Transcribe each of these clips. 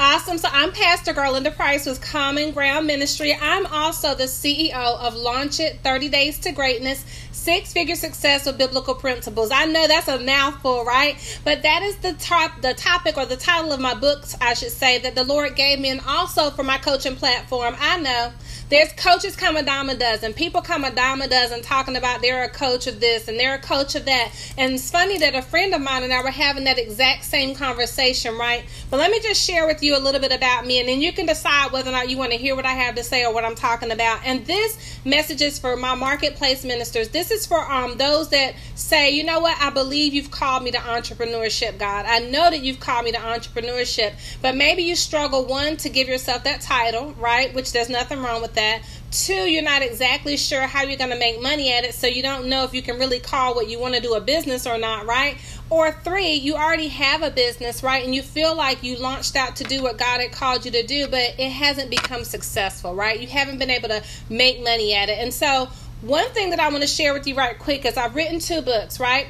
Awesome. So I'm Pastor Garlinda Price with Common Ground Ministry. I'm also the CEO of Launch It 30 Days to Greatness, Six Figure Success with Biblical Principles. I know that's a mouthful, right? But that is the top the topic or the title of my books, I should say, that the Lord gave me and also for my coaching platform. I know there's coaches come a dime a dozen. People come a dime a dozen talking about they're a coach of this and they're a coach of that. And it's funny that a friend of mine and I were having that exact same conversation, right? But let me just share with you a little bit about me and then you can decide whether or not you want to hear what I have to say or what I'm talking about. And this message is for my marketplace ministers. This is for um those that say, you know what, I believe you've called me to entrepreneurship, God. I know that you've called me to entrepreneurship, but maybe you struggle one to give yourself that title, right? Which there's nothing wrong with that. Two, you're not exactly sure how you're going to make money at it, so you don't know if you can really call what you want to do a business or not, right? Or three, you already have a business, right? And you feel like you launched out to do what God had called you to do, but it hasn't become successful, right? You haven't been able to make money at it. And so, one thing that I want to share with you right quick is I've written two books, right?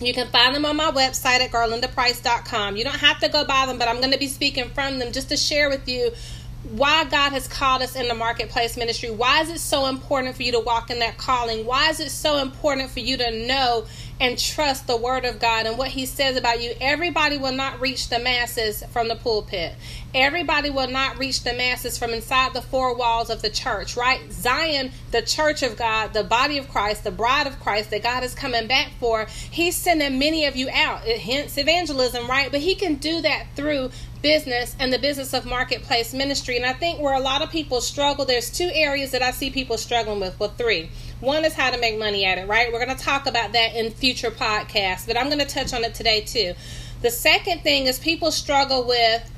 You can find them on my website at garlindaprice.com. You don't have to go buy them, but I'm going to be speaking from them just to share with you why God has called us in the marketplace ministry. Why is it so important for you to walk in that calling? Why is it so important for you to know and trust the word of God and what he says about you? Everybody will not reach the masses from the pulpit. Everybody will not reach the masses from inside the four walls of the church, right? Zion, the church of God, the body of Christ, the bride of Christ that God is coming back for, he's sending many of you out. Hence evangelism, right? But he can do that through business and the business of marketplace ministry. And I think where a lot of people struggle, there's two areas that I see people struggling with. Well, three. One is how to make money at it, right? We're going to talk about that in future podcasts, but I'm going to touch on it today too. The second thing is people struggle with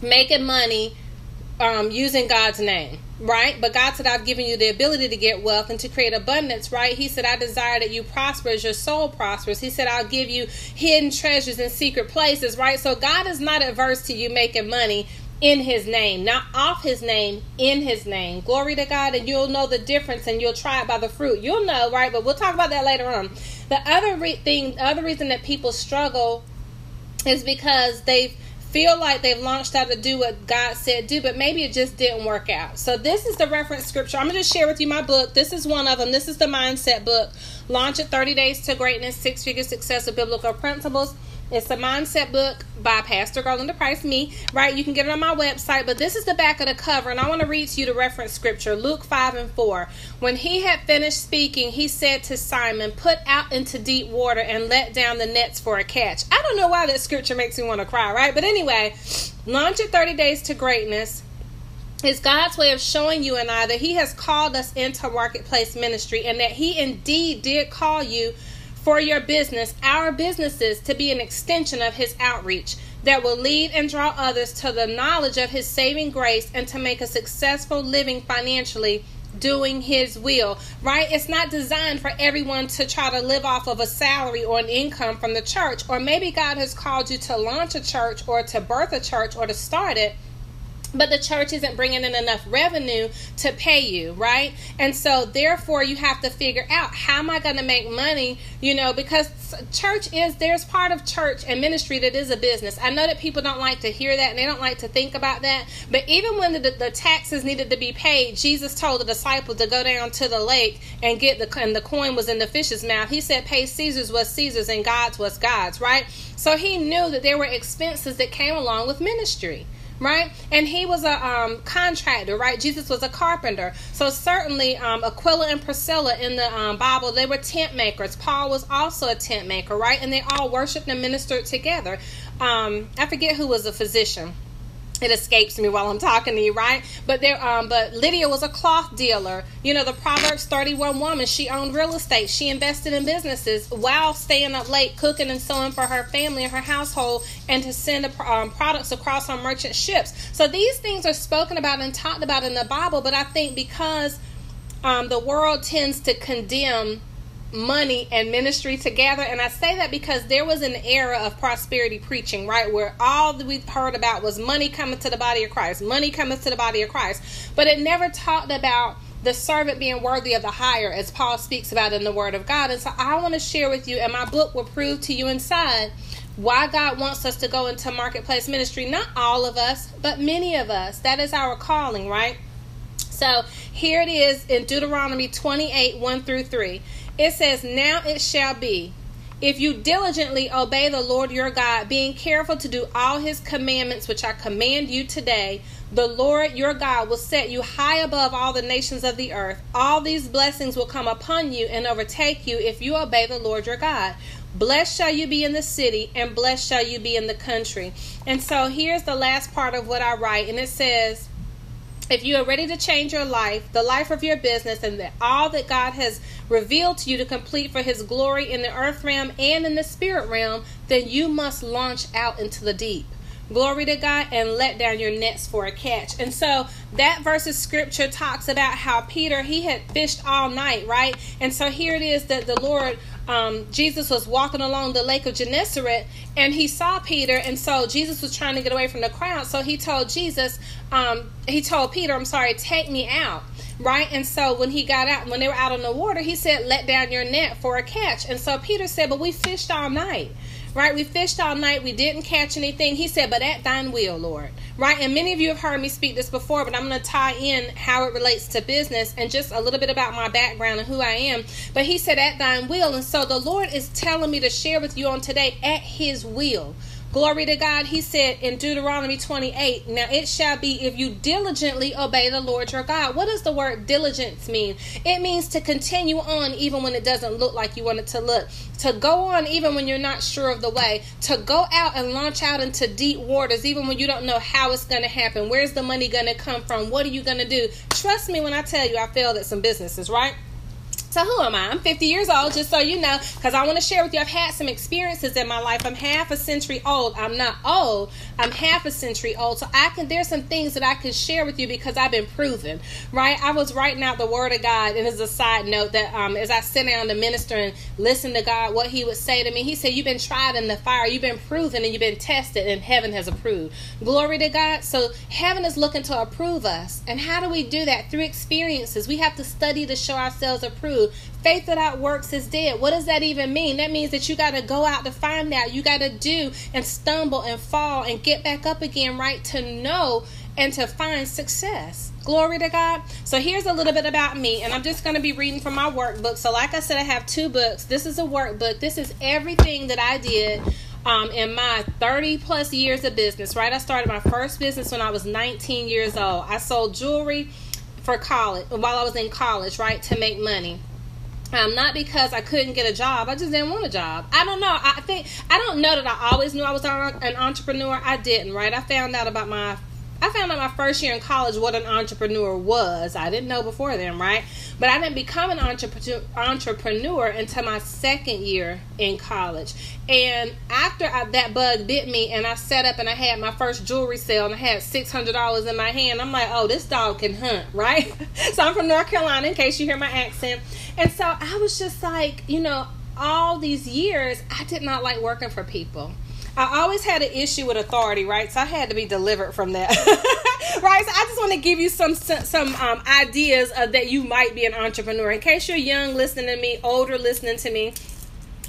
making money um, using God's name right? But God said, I've given you the ability to get wealth and to create abundance, right? He said, I desire that you prosper as your soul prospers. He said, I'll give you hidden treasures in secret places, right? So God is not adverse to you making money in his name, not off his name, in his name. Glory to God, and you'll know the difference and you'll try it by the fruit. You'll know, right? But we'll talk about that later on. The other re- thing, the other reason that people struggle is because they've feel like they've launched out to do what God said do, but maybe it just didn't work out. So this is the reference scripture. I'm going to share with you my book. This is one of them. This is the mindset book. Launch it 30 Days to Greatness, Six Figure Success with Biblical Principles. It's a mindset book by Pastor Garlinda Price, me, right? You can get it on my website, but this is the back of the cover, and I want to read to you the reference scripture Luke 5 and 4. When he had finished speaking, he said to Simon, Put out into deep water and let down the nets for a catch. I don't know why that scripture makes me want to cry, right? But anyway, launch it 30 days to greatness is God's way of showing you and I that He has called us into marketplace ministry and that He indeed did call you for your business, our businesses, to be an extension of His outreach that will lead and draw others to the knowledge of His saving grace and to make a successful living financially doing his will, right? It's not designed for everyone to try to live off of a salary or an income from the church. Or maybe God has called you to launch a church or to birth a church or to start it but the church isn't bringing in enough revenue to pay you, right? And so, therefore, you have to figure out how am I going to make money, you know, because church is there's part of church and ministry that is a business. I know that people don't like to hear that and they don't like to think about that, but even when the, the taxes needed to be paid, Jesus told the disciples to go down to the lake and get the and the coin was in the fish's mouth. He said, "Pay Caesar's what Caesar's and God's was God's," right? So he knew that there were expenses that came along with ministry right? And he was a um, contractor, right? Jesus was a carpenter. So certainly, um, Aquila and Priscilla in the um, Bible, they were tent makers. Paul was also a tent maker, right? And they all worshipped and ministered together. Um, I forget who was a physician it escapes me while I'm talking to you, right? But there, um, but Lydia was a cloth dealer. You know, the Proverbs 31 woman, she owned real estate. She invested in businesses while staying up late cooking and sewing for her family and her household, and to send um, products across on merchant ships. So these things are spoken about and talked about in the Bible. But I think because um, the world tends to condemn money and ministry together. And I say that because there was an era of prosperity preaching, right? Where all we heard about was money coming to the body of Christ, money coming to the body of Christ. But it never talked about the servant being worthy of the hire, as Paul speaks about in the Word of God. And so I want to share with you, and my book will prove to you inside why God wants us to go into marketplace ministry. Not all of us, but many of us. That is our calling, right? So here it is in Deuteronomy 28 1 through 3. It says, Now it shall be, if you diligently obey the Lord your God, being careful to do all his commandments which I command you today, the Lord your God will set you high above all the nations of the earth. All these blessings will come upon you and overtake you if you obey the Lord your God. Blessed shall you be in the city, and blessed shall you be in the country. And so here's the last part of what I write, and it says, if you are ready to change your life, the life of your business, and that all that God has revealed to you to complete for His glory in the earth realm and in the spirit realm, then you must launch out into the deep. Glory to God and let down your nets for a catch. And so that verse of scripture talks about how Peter he had fished all night, right? And so here it is that the Lord um, Jesus was walking along the lake of Gennesaret and he saw Peter, and so Jesus was trying to get away from the crowd. So he told Jesus, um, he told Peter, I'm sorry, take me out. Right? And so when he got out, when they were out on the water, he said, Let down your net for a catch. And so Peter said, But we fished all night right? We fished all night, we didn't catch anything. He said, But at thine will, Lord, right? And many of you have heard me speak this before, but I'm going to tie in how it relates to business and just a little bit about my background and who I am. But he said, At thine will. And so the Lord is telling me to share with you on today at his will. Glory to God. He said in Deuteronomy 28, Now it shall be if you diligently obey the Lord your God. What does the word diligence mean? It means to continue on even when it doesn't look like you want it to look. To go on even when you're not sure of the way. To go out and launch out into deep waters even when you don't know how it's going to happen. Where's the money going to come from? What are you going to do? Trust me when I tell you I failed at some businesses, right? So who am I? I'm 50 years old, just so you know, because I want to share with you. I've had some experiences in my life. I'm half a century old. I'm not old. I'm half a century old. So I can. There's some things that I can share with you because I've been proven. Right? I was writing out the Word of God, and as a side note, that um, as I sit down to minister and listen to God, what He would say to me, He said, "You've been tried in the fire. You've been proven, and you've been tested, and heaven has approved." Glory to God. So heaven is looking to approve us, and how do we do that? Through experiences. We have to study to show ourselves approved Faith without works is dead. What does that even mean? That means that you got to go out to find out. You got to do and stumble and fall and get back up again, right? To know and to find success. Glory to God. So here's a little bit about me, and I'm just going to be reading from my workbook. So, like I said, I have two books. This is a workbook. This is everything that I did um, in my 30 plus years of business, right? I started my first business when I was 19 years old. I sold jewelry for college while I was in college, right, to make money. Um, not because I couldn't get a job. I just didn't want a job. I don't know. I think I don't know that I always knew I was an entrepreneur. I didn't. Right. I found out about my I found out my first year in college what an entrepreneur was. I didn't know before then, right? But I didn't become an entrepreneur, until my second year in college. And after I, that bug bit me, and I set up and I had my first jewelry sale, and I had six hundred dollars in my hand. I'm like, oh, this dog can hunt, right? so I'm from North Carolina, in case you hear my accent. And so I was just like, you know, all these years, I did not like working for people. I always had an issue with authority, right? So I had to be delivered from that, right? So I just want to give you some some um, ideas of that you might be an entrepreneur. In case you're young listening to me, older listening to me,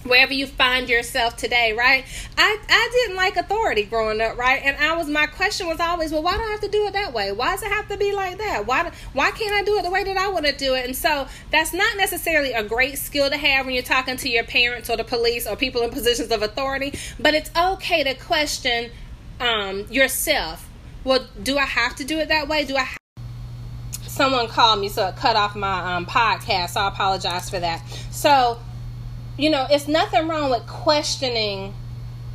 wherever you find yourself today, right? I, I didn't like authority growing up, right? And I was my question was always, well, why do I have to do it that way? Why does it have to be like that? Why why can't I do it the way that I want to do it? And so that's not necessarily a great skill to have when you're talking to your parents or the police or people in positions of authority, but it's okay to question um, yourself. Well, do I have to do it that way? Do I have someone called me so it cut off my um, podcast so i apologize for that so you know, it's nothing wrong with questioning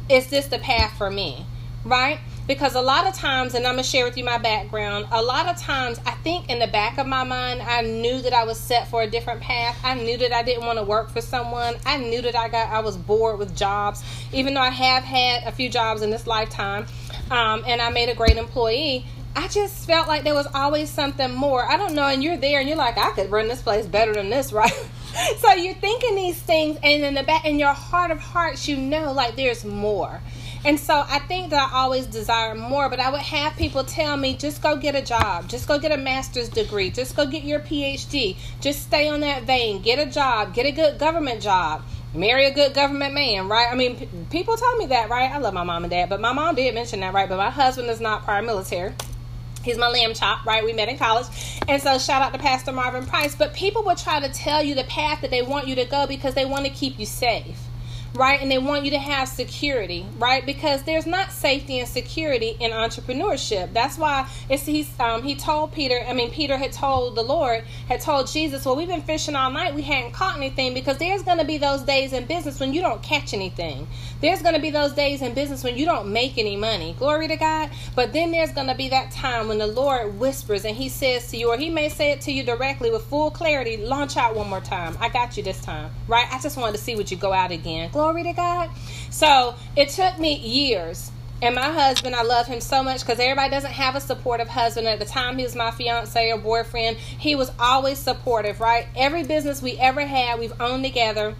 is this the path for me? Right? Because a lot of times, and I'm going to share with you my background, a lot of times I think in the back of my mind, I knew that I was set for a different path. I knew that I didn't want to work for someone. I knew that I got, I was bored with jobs, even though I have had a few jobs in this lifetime um, and I made a great employee. I just felt like there was always something more. I don't know, and you're there and you're like, I could run this place better than this, right? So you're thinking these things, and in the back, in your heart of hearts, you know, like there's more. And so I think that I always desire more, but I would have people tell me, just go get a job, just go get a master's degree, just go get your PhD, just stay on that vein, get a job, get a good government job, marry a good government man, right? I mean, p- people tell me that, right? I love my mom and dad, but my mom did mention that, right? But my husband is not prior military. He's my lamb chop, right? We met in college. And so shout out to Pastor Marvin Price. But people will try to tell you the path that they want you to go because they want to keep you safe right? And they want you to have security, right? Because there's not safety and security in entrepreneurship. That's why it's he's um, he told Peter. I mean, Peter had told the Lord had told Jesus, "Well, we've been fishing all night. We hadn't caught anything because there's going to be those days in business when you don't catch anything. There's going to be those days in business when you don't make any money. Glory to God. But then there's going to be that time when the Lord whispers and He says to you, or He may say it to you directly with full clarity. Launch out one more time. I got you this time, right? I just wanted to see what you go out again." Glory to God. So it took me years. And my husband, I love him so much because everybody doesn't have a supportive husband. At the time he was my fiance or boyfriend, he was always supportive, right? Every business we ever had, we've owned together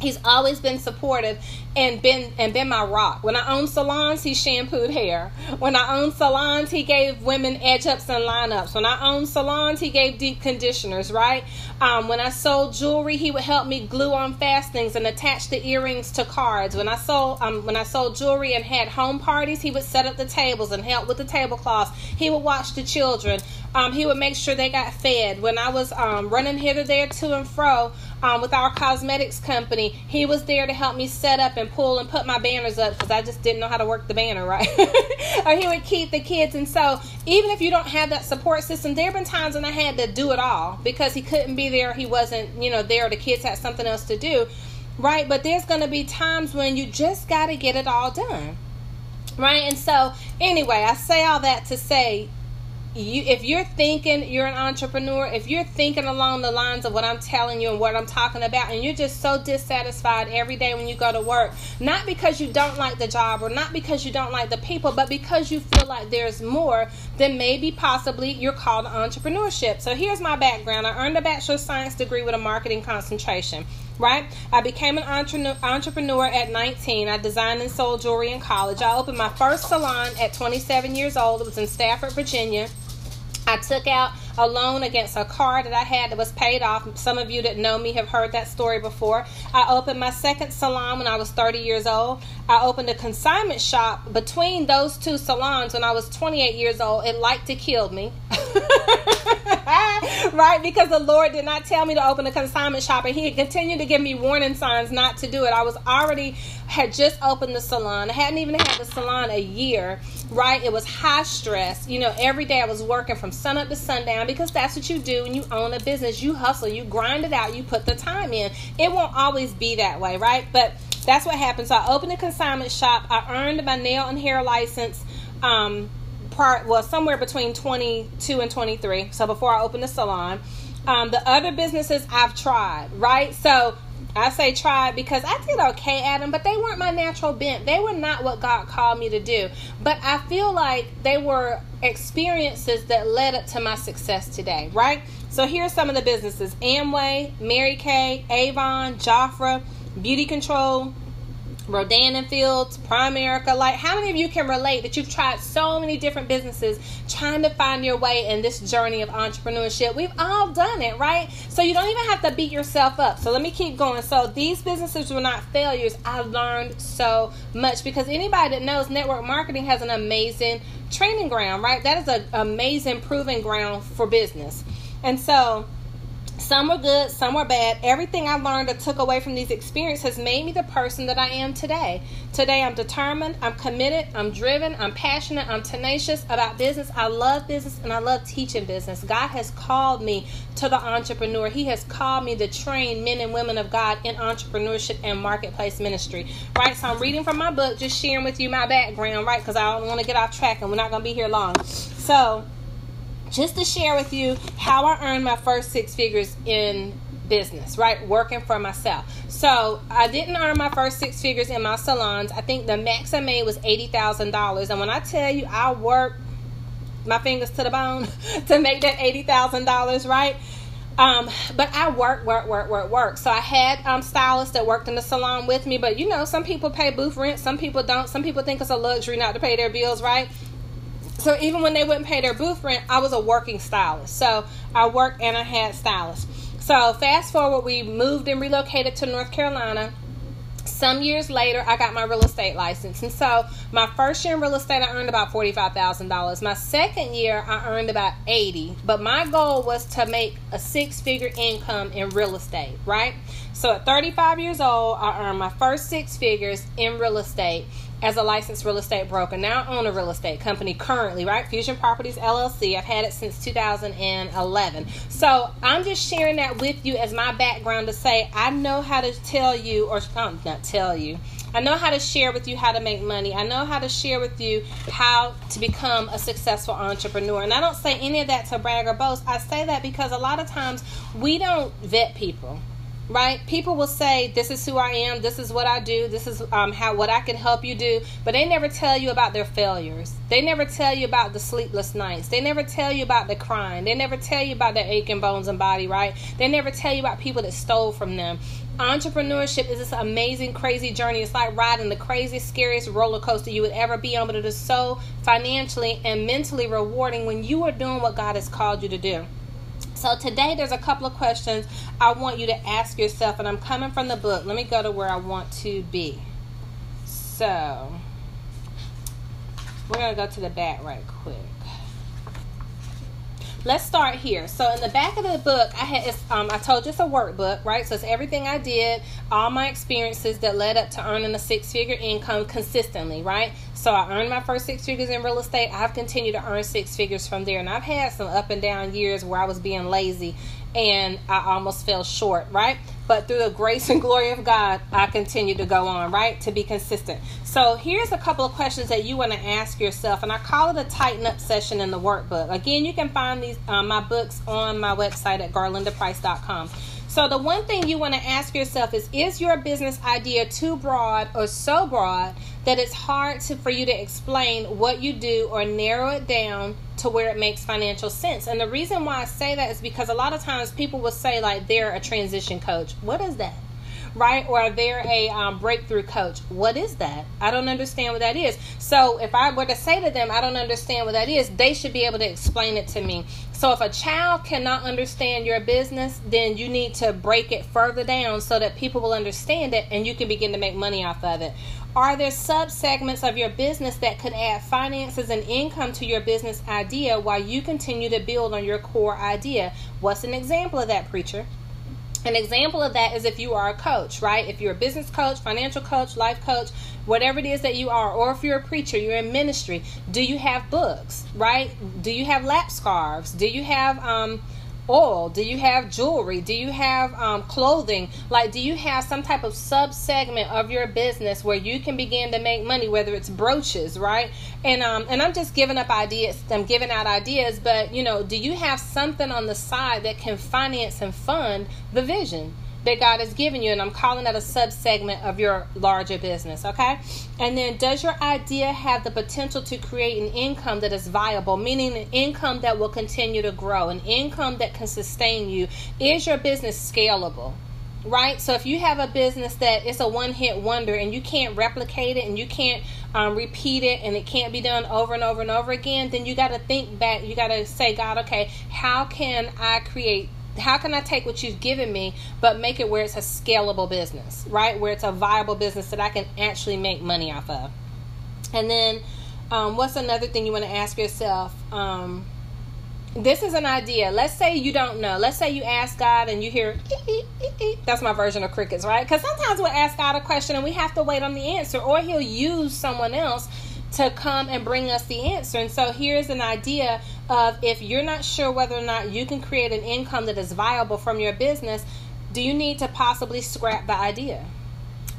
he's always been supportive and been and been my rock. When I owned salons, he shampooed hair. When I owned salons, he gave women edge ups and lineups. When I owned salons, he gave deep conditioners. Right. Um, when I sold jewelry, he would help me glue on fastenings and attach the earrings to cards. When I sold um, when I sold jewelry and had home parties, he would set up the tables and help with the tablecloths. He would watch the children. Um, he would make sure they got fed. When I was um, running to there to and fro um, with our cosmetics company, he was there to help me set up and pull and put my banners up because I just didn't know how to work the banner right. or he would keep the kids. And so, even if you don't have that support system, there have been times when I had to do it all because he couldn't be there, he wasn't, you know, there. The kids had something else to do, right? But there's going to be times when you just got to get it all done, right? And so, anyway, I say all that to say you if you're thinking you're an entrepreneur, if you're thinking along the lines of what I'm telling you and what I'm talking about, and you're just so dissatisfied every day when you go to work, not because you don't like the job or not because you don't like the people, but because you feel like there's more, then maybe possibly you're called to entrepreneurship. So here's my background. I earned a bachelor of science degree with a marketing concentration right? I became an entrepreneur at 19. I designed and sold jewelry in college. I opened my first salon at 27 years old. It was in Stafford, Virginia. I took out a loan against a car that I had that was paid off. Some of you that know me have heard that story before. I opened my second salon when I was 30 years old. I opened a consignment shop between those two salons when I was 28 years old. It liked to kill me. right? Because the Lord did not tell me to open a consignment shop and He continued to give me warning signs not to do it. I was already had just opened the salon. I hadn't even had the salon a year, right? It was high stress. You know, every day I was working from sun up to sundown because that's what you do when you own a business. You hustle, you grind it out, you put the time in. It won't always be that way, right? But that's what happened. So I opened a consignment shop. I earned my nail and hair license. Um, part well somewhere between 22 and 23 so before i opened the salon um, the other businesses i've tried right so I say tried because I did okay at them, but they weren't my natural bent. They were not what God called me to do. But I feel like they were experiences that led up to my success today, right? So here's some of the businesses Amway, Mary Kay, Avon, Jafra, BeautiControl, Rodan and Fields, Primerica. Like, how many of you can relate that you've tried so many different businesses trying to find your way in this journey of entrepreneurship? We've all done it, right? So you don't even have to beat yourself up. So let me keep going. So these businesses were not failures. I learned so much because anybody that knows network marketing has an amazing training ground, right? That is an amazing proving ground for business. And so some were good, some were bad. Everything I learned or took away from these experiences has made me the person that I am today. Today I'm determined, I'm committed, I'm driven, I'm passionate, I'm tenacious about business. I love business and I love teaching business. God has called me to the entrepreneur. He has called me to train men and women of God in entrepreneurship and marketplace ministry. Right? So I'm reading from my book, just sharing with you my background, right? Because I don't want to get off track and we're not going to be here long. So, just to share with you how I earned my first six figures in business, right? Working for myself. So I didn't earn my first six figures in my salons. I think the max I made was eighty thousand dollars. And when I tell you I worked my fingers to the bone to make that eighty thousand dollars, right? Um, but I work, work, work, work, work. So I had um, stylists that worked in the salon with me. But you know, some people pay booth rent, some people don't. Some people think it's a luxury not to pay their bills, right? So even when they wouldn't pay their booth rent, I was a working stylist. So I worked and I had stylists. So fast forward, we moved and relocated to North Carolina. Some years later i got my real estate license. And so my first year in real estate i earned about $45000 my second year i earned about 80 but my goal was to make a six figure income in real estate right? So at 35 years old i earned my first six figures in real estate as a licensed real estate broker. Now I own a real estate company currently, right? Fusion Properties LLC. I've had it since 2011. So I'm just sharing that with you as my background to say I know how to tell you, or um, not tell you. I know how to share with you how to make money. I know how to share with you how to become a successful entrepreneur. And I don't say any of that to brag or boast. I say that because a lot of times we don't vet people right? People will say this is who i am. This is what i do. This is um, how what i can help you do. But they never tell you about their failures. They never tell you about the sleepless nights. They never tell you about the crying. They never tell you about their aching bones and body right? They never tell you about people that stole from them. Entrepreneurship is this amazing crazy journey. It's like riding the craziest scariest roller coaster you would ever be on but it is so financially and mentally rewarding when you are doing what god has called you to do so today there's a couple of questions I want you to ask yourself, and I'm coming from the book. Let me go to where I want to be. So we're gonna go to the back right quick. Let's start here. So in the back of the book, I had um, I told you it's a workbook, right? So it's everything I did, all my experiences that led up to earning a six-figure income consistently, right? So I earned my first six figures in real estate. I've continued to earn six figures from there, and I've had some up and down years where I was being lazy and I almost fell short, right? But through the grace and glory of God, I continue to go on, right? To be consistent. So here's a couple of questions that you want to ask yourself, and I call it a tighten up session in the workbook. Again, you can find these um, my books on my website at garlindaprice.com. So the one thing you want to ask yourself is is your business idea too broad or so broad that it's hard to, for you to explain what you do or narrow it down to where it makes financial sense. And the reason why I say that is because a lot of times people will say like they're a transition coach. What is that? right? Or they're a um, breakthrough coach. What is that? I don't understand what that is. So if I were to say to them, I don't understand what that is, they should be able to explain it to me. So if a child cannot understand your business, then you need to break it further down so that people will understand it and you can begin to make money off of it. Are there sub segments of your business that could add finances and income to your business idea while you continue to build on your core idea? What's an example of that, preacher? An example of that is if you are a coach, right? If you're a business coach, financial coach, life coach, whatever it is that you are, or if you're a preacher, you're in ministry, do you have books, right? Do you have lap scarves? Do you have um, oil? Do you have jewelry? Do you have um, clothing? Like, do you have some type of sub segment of your business where you can begin to make money, whether it's brooches, right? And um, and I'm just giving up ideas. I'm giving out ideas, but you know, do you have something on the side that can finance and fund the vision? That God has given you, and I'm calling that a sub segment of your larger business, okay? And then, does your idea have the potential to create an income that is viable, meaning an income that will continue to grow, an income that can sustain you? Is your business scalable? Right? So, if you have a business that is a one hit wonder and you can't replicate it and you can't um, repeat it and it can't be done over and over and over again, then you got to think back. You got to say, God, okay, how can I create how can I take what you've given me but make it where it's a scalable business, right? Where it's a viable business that I can actually make money off of. And then, um, what's another thing you want to ask yourself? Um, this is an idea. Let's say you don't know. Let's say you ask God and you hear, that's my version of crickets, right? Because sometimes we'll ask God a question and we have to wait on the answer, or He'll use someone else to come and bring us the answer. And so here's an idea of if you're not sure whether or not you can create an income that is viable from your business, do you need to possibly scrap the idea?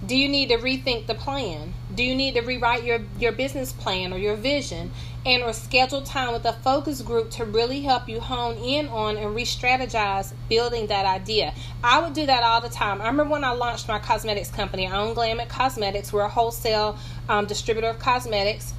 Do you need to rethink the plan? Do you need to rewrite your, your business plan or your vision and or schedule time with a focus group to really help you hone in on and re-strategize building that idea? I would do that all the time. I remember when I launched my cosmetics company, I own Glamit Cosmetics. We're a wholesale um, distributor of cosmetics.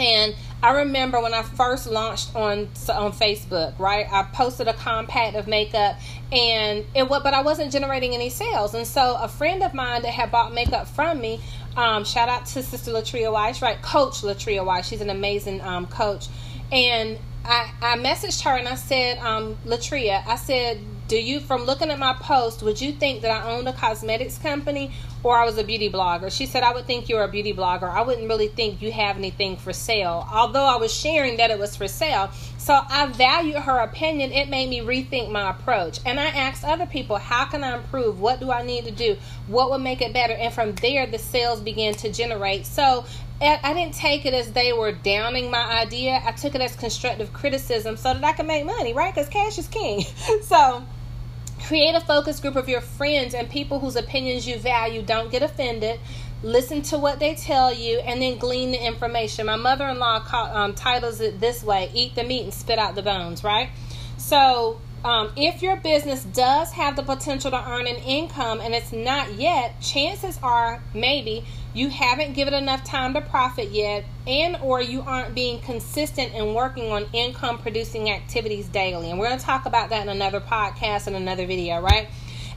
And I remember when I first launched on on Facebook, right? I posted a compact of makeup, and it was, but I wasn't generating any sales. And so a friend of mine that had bought makeup from me, um, shout out to Sister Latria Weiss, right? Coach Latria Weiss, she's an amazing um, coach, and I, I messaged her and I said, um, Latria, I said, Do you, from looking at my post, would you think that I owned a cosmetics company or I was a beauty blogger? She said, I would think you're a beauty blogger. I wouldn't really think you have anything for sale. Although I was sharing that it was for sale. So I valued her opinion. It made me rethink my approach. And I asked other people, how can I improve? What do I need to do? What would make it better? And from there, the sales began to generate. So I didn't take it as they were downing my idea. I took it as constructive criticism so that I could make money, right? Because cash is king. so create a focus group of your friends and people whose opinions you value. Don't get offended. Listen to what they tell you and then glean the information. My mother in law um, titles it this way Eat the meat and spit out the bones, right? So um, if your business does have the potential to earn an income and it's not yet, chances are maybe you haven't given enough time to profit yet and or you aren't being consistent in working on income producing activities daily and we're going to talk about that in another podcast and another video right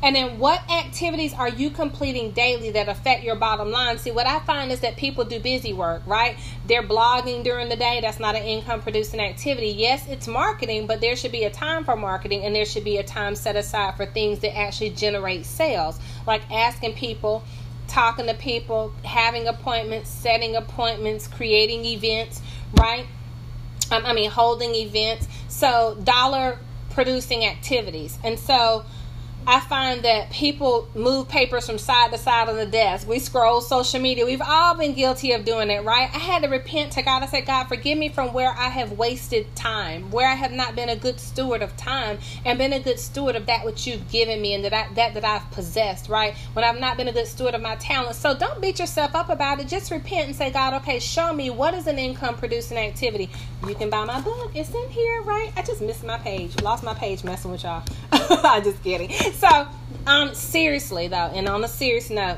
and then what activities are you completing daily that affect your bottom line? See, what I find is that people do busy work, right? They're blogging during the day. That's not an income producing activity. Yes, it's marketing, but there should be a time for marketing and there should be a time set aside for things that actually generate sales, like asking people talking to people, having appointments, setting appointments, creating events, right? Um, I mean, holding events. So, dollar producing activities. And so, I find that people move papers from side to side on the desk. We scroll social media. We've all been guilty of doing it, right? I had to repent to God. I said, God, forgive me from where I have wasted time, where I have not been a good steward of time and been a good steward of that which you've given me and that I, that that I've possessed, right? When I've not been a good steward of my talent. So don't beat yourself up about it. Just repent and say, God, okay, show me what is an income producing activity. You can buy my book. It's in here, right? I just missed my page. Lost my page messing with y'all. I'm just kidding. So, um, seriously though, and on a serious note,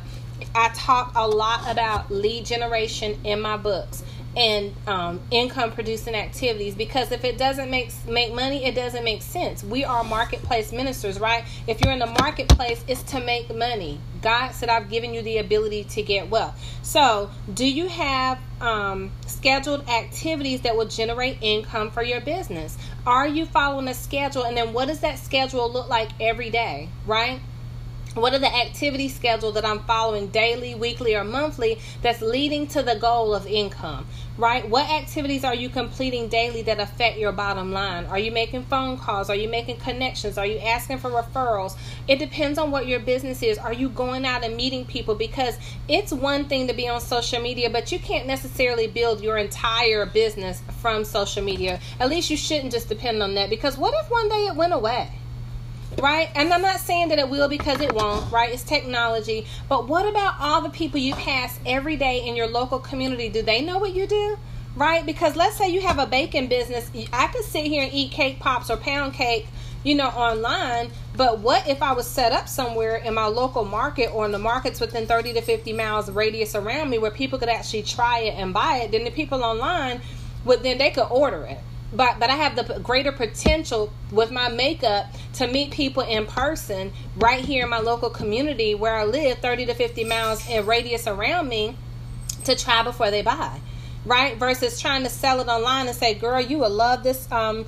I talk a lot about lead generation in my books and um, income producing activities because if it doesn't make make money, it doesn't make sense. We are marketplace ministers, right? If you're in the marketplace, it's to make money. God said, "I've given you the ability to get wealth." So, do you have um, scheduled activities that will generate income for your business? Are you following a schedule? And then, what does that schedule look like every day, right? what are the activity schedule that I'm following daily, weekly, or monthly that's leading to the goal of income, right? What activities are you completing daily that affect your bottom line? Are you making phone calls? Are you making connections? Are you asking for referrals? It depends on what your business is. Are you going out and meeting people? Because it's one thing to be on social media, but you can't necessarily build your entire business from social media. At least you shouldn't just depend on that because what if one day it went away? Right? And I'm not saying that it will because it won't, right? It's technology. But what about all the people you pass every day in your local community? Do they know what you do? Right? Because let's say you have a baking business. I could sit here and eat cake pops or pound cake, you know, online. But what if I was set up somewhere in my local market or in the markets within 30 to 50 miles radius around me where people could actually try it and buy it? Then the people online would then they could order it but but I have the greater potential with my makeup to meet people in person right here in my local community where I live 30 to 50 miles in radius around me to try before they buy right versus trying to sell it online and say girl you would love this um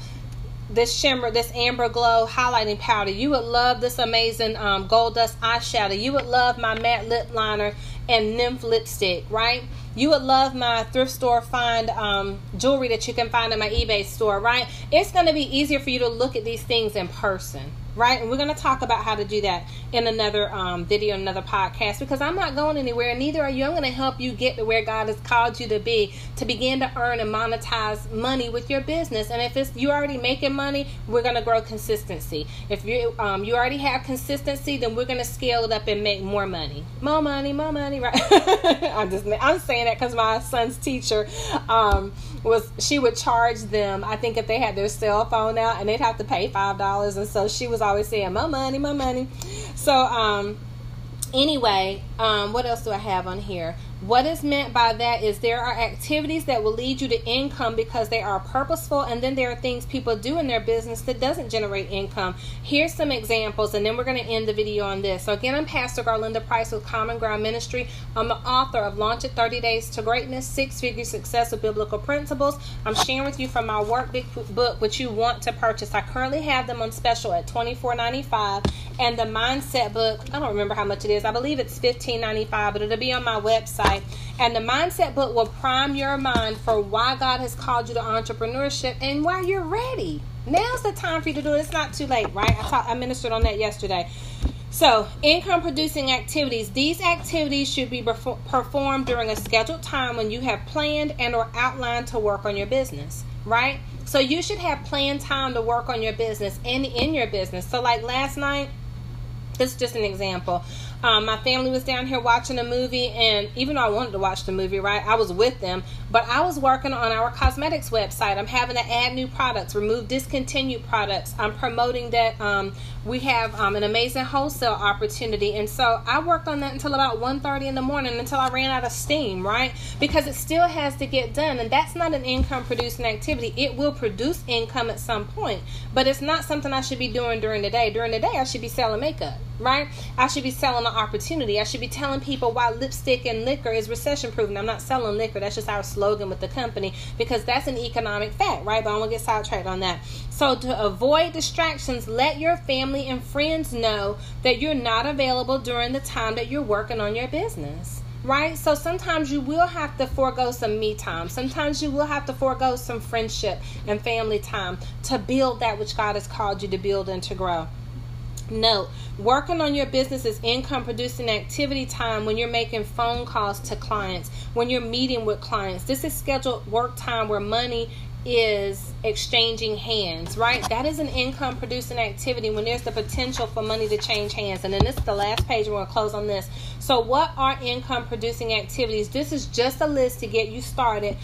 this shimmer, this amber glow highlighting powder. You would love this amazing um, gold dust eyeshadow. You would love my matte lip liner and nymph lipstick, right? You would love my thrift store find um, jewelry that you can find in my eBay store, right? It's going to be easier for you to look at these things in person right? And we're going to talk about how to do that in another um, video, another podcast, because I'm not going anywhere, neither are you. I'm going to help you get to where God has called you to be, to begin to earn and monetize money with your business. And if it's you already making money, we're going to grow consistency. If you um, you already have consistency, then we're going to scale it up and make more money, more money, more money, right? I'm just I'm saying that because my son's teacher. Um, was she would charge them i think if they had their cell phone out and they'd have to pay five dollars and so she was always saying my money my money so um anyway Um, what else do I have on here? What is meant by that is there are activities that will lead you to income because they are purposeful, and then there are things people do in their business that doesn't generate income. Here's some examples, and then we're going to end the video on this. So, again, I'm Pastor Garlinda Price with Common Ground Ministry. I'm the author of Launch It 30 Days to Greatness Six Figure Success with Biblical Principles. I'm sharing with you from my workbook book, which you want to purchase. I currently have them on special at $24.95, and the Mindset book, I don't remember how much it is. I believe it's $15.95, but it'll be on my website and the mindset book will prime your mind for why God has called you to entrepreneurship and why you're ready. Now's the time for you to do it. It's not too late, right? I, I ministered on that yesterday. So, income producing activities. These activities should be performed during a scheduled time when you have planned and or outlined to work on your business, right? So you should have planned time to work on your business and in your business. So like last night, this is just an example. Um, my family was down here watching a movie, and even though I wanted to watch the movie, right, I was with them. But I was working on our cosmetics website. I'm having to add new products, remove discontinued products. I'm promoting that um, we have um, an amazing wholesale opportunity, and so I worked on that until about 1:30 in the morning until I ran out of steam, right? Because it still has to get done, and that's not an income producing activity. It will produce income at some point, but it's not something I should be doing during the day. During the day, I should be selling makeup right? I should be selling an opportunity. I should be telling people why lipstick and liquor is recession proof. And I'm not selling liquor. That's just our slogan with the company because that's an economic fact, right? But I won't get sidetracked on that. So to avoid distractions, let your family and friends know that you're not available during the time that you're working on your business right? So sometimes you will have to forego some me time. Sometimes you will have to forego some friendship and family time to build that which God has called you to build and to grow. Note, working on your business is income producing activity time when you're making phone calls to clients, when you're meeting with clients. This is scheduled work time where money is exchanging hands, right? That is an income producing activity when there's the potential for money to change hands. And then this is the last page. We're going to close on this. So, what are income producing activities? This is just a list to get you started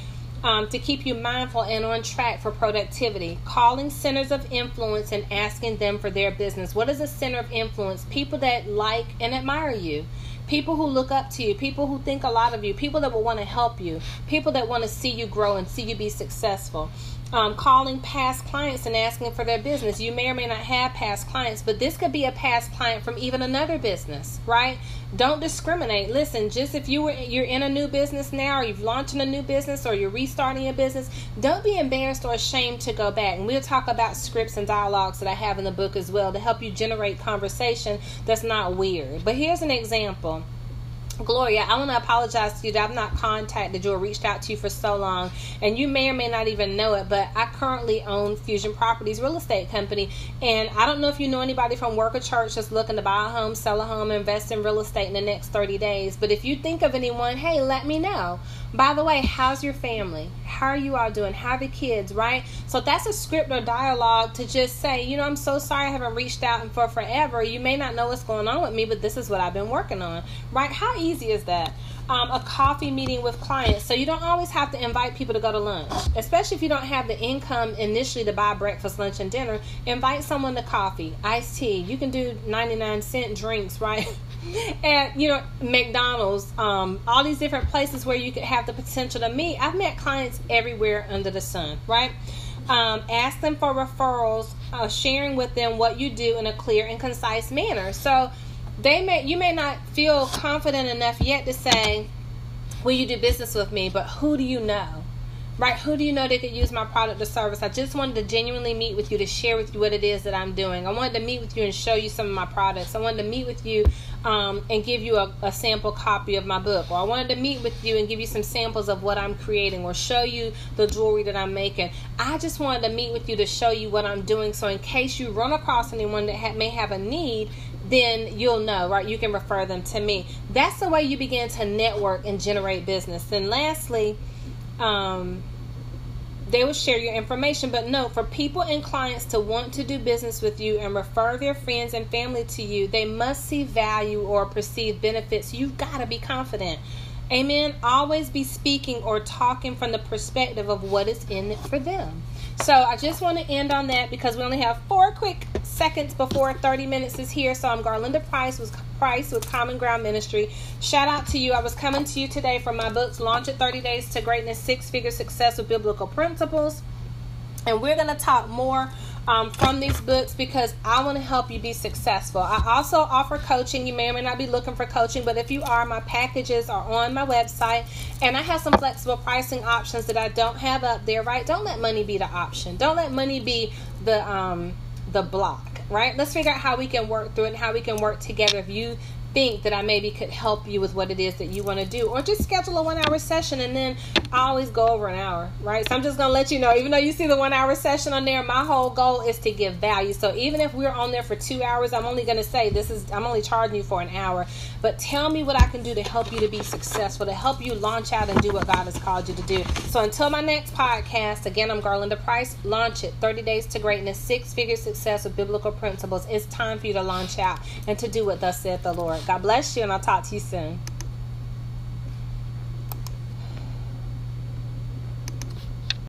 um, to keep you mindful and on track for productivity. Calling centers of influence and asking them for their business. What is a center of influence? People that like and admire you. People who look up to you, people who think a lot of you, people that will want to help you, people that want to see you grow and see you be successful um, calling past clients and asking for their business. You may or may not have past clients, but this could be a past client from even another business, right? Don't discriminate. Listen, just if you were you're in a new business now, or you've launched a new business, or you're restarting a business, don't be embarrassed or ashamed to go back. And we'll talk about scripts and dialogues that I have in the book as well to help you generate conversation that's not weird. But here's an example. Gloria, I want to apologize to you that I've not contacted you or reached out to you for so long, and you may or may not even know it, but I currently own Fusion Properties Real Estate Company, and I don't know if you know anybody from Work or Church that's looking to buy a home, sell a home, invest in real estate in the next 30 days. But if you think of anyone, hey, let me know. By the way, how's your family? How are you all doing? How are the kids, right? So that's a script or dialogue to just say, you know, I'm so sorry I haven't reached out for forever. You may not know what's going on with me, but this is what I've been working on, right? How easy is that? Um, a coffee meeting with clients. So you don't always have to invite people to go to lunch, especially if you don't have the income initially to buy breakfast, lunch, and dinner. Invite someone to coffee, iced tea. You can do 99 cent drinks, right? at you know McDonald's, um, all these different places where you could have the potential to meet. I've met clients everywhere under the sun, right? Um, ask them for referrals, uh, sharing with them what you do in a clear and concise manner. So they may you may not feel confident enough yet to say, "Will you do business with me?" But who do you know? right? Who do you know that could use my product or service? I just wanted to genuinely meet with you to share with you what it is that I'm doing. I wanted to meet with you and show you some of my products. I wanted to meet with you um, and give you a, a, sample copy of my book. Or I wanted to meet with you and give you some samples of what I'm creating or show you the jewelry that I'm making. I just wanted to meet with you to show you what I'm doing. So in case you run across anyone that ha- may have a need, then you'll know, right? You can refer them to me. That's the way you begin to network and generate business. And lastly, um, they will share your information. But no, for people and clients to want to do business with you and refer their friends and family to you, they must see value or perceive benefits. You've got to be confident. Amen. Always be speaking or talking from the perspective of what is in it for them. So I just want to end on that because we only have four quick seconds before 30 minutes is here. So I'm Garlinda Price with Price with Common Ground Ministry. Shout out to you. I was coming to you today from my books, Launch It 30 Days to Greatness, Six Figure Success with Biblical Principles. And we're going to talk more um, from these books because I want to help you be successful. I also offer coaching. You may or may not be looking for coaching, but if you are, my packages are on my website and I have some flexible pricing options that I don't have up there, right? Don't let money be the option. Don't let money be the um the block, right? Let's figure out how we can work through it and how we can work together. If you think that I maybe could help you with what it is that you want to do, or just schedule a one hour session and then I always go over an hour, right? So I'm just gonna let you know, even though you see the one hour session on there, my whole goal is to give value. So even if we're on there for two hours, I'm only gonna say this is I'm only charging you for an hour. But tell me what I can do to help you to be successful, to help you launch out and do what God has called you to do. So until my next podcast, again, I'm Garlinda Price. Launch it 30 days to greatness, six figure success with biblical principles. It's time for you to launch out and to do what thus saith the Lord. God bless you, and I'll talk to you soon.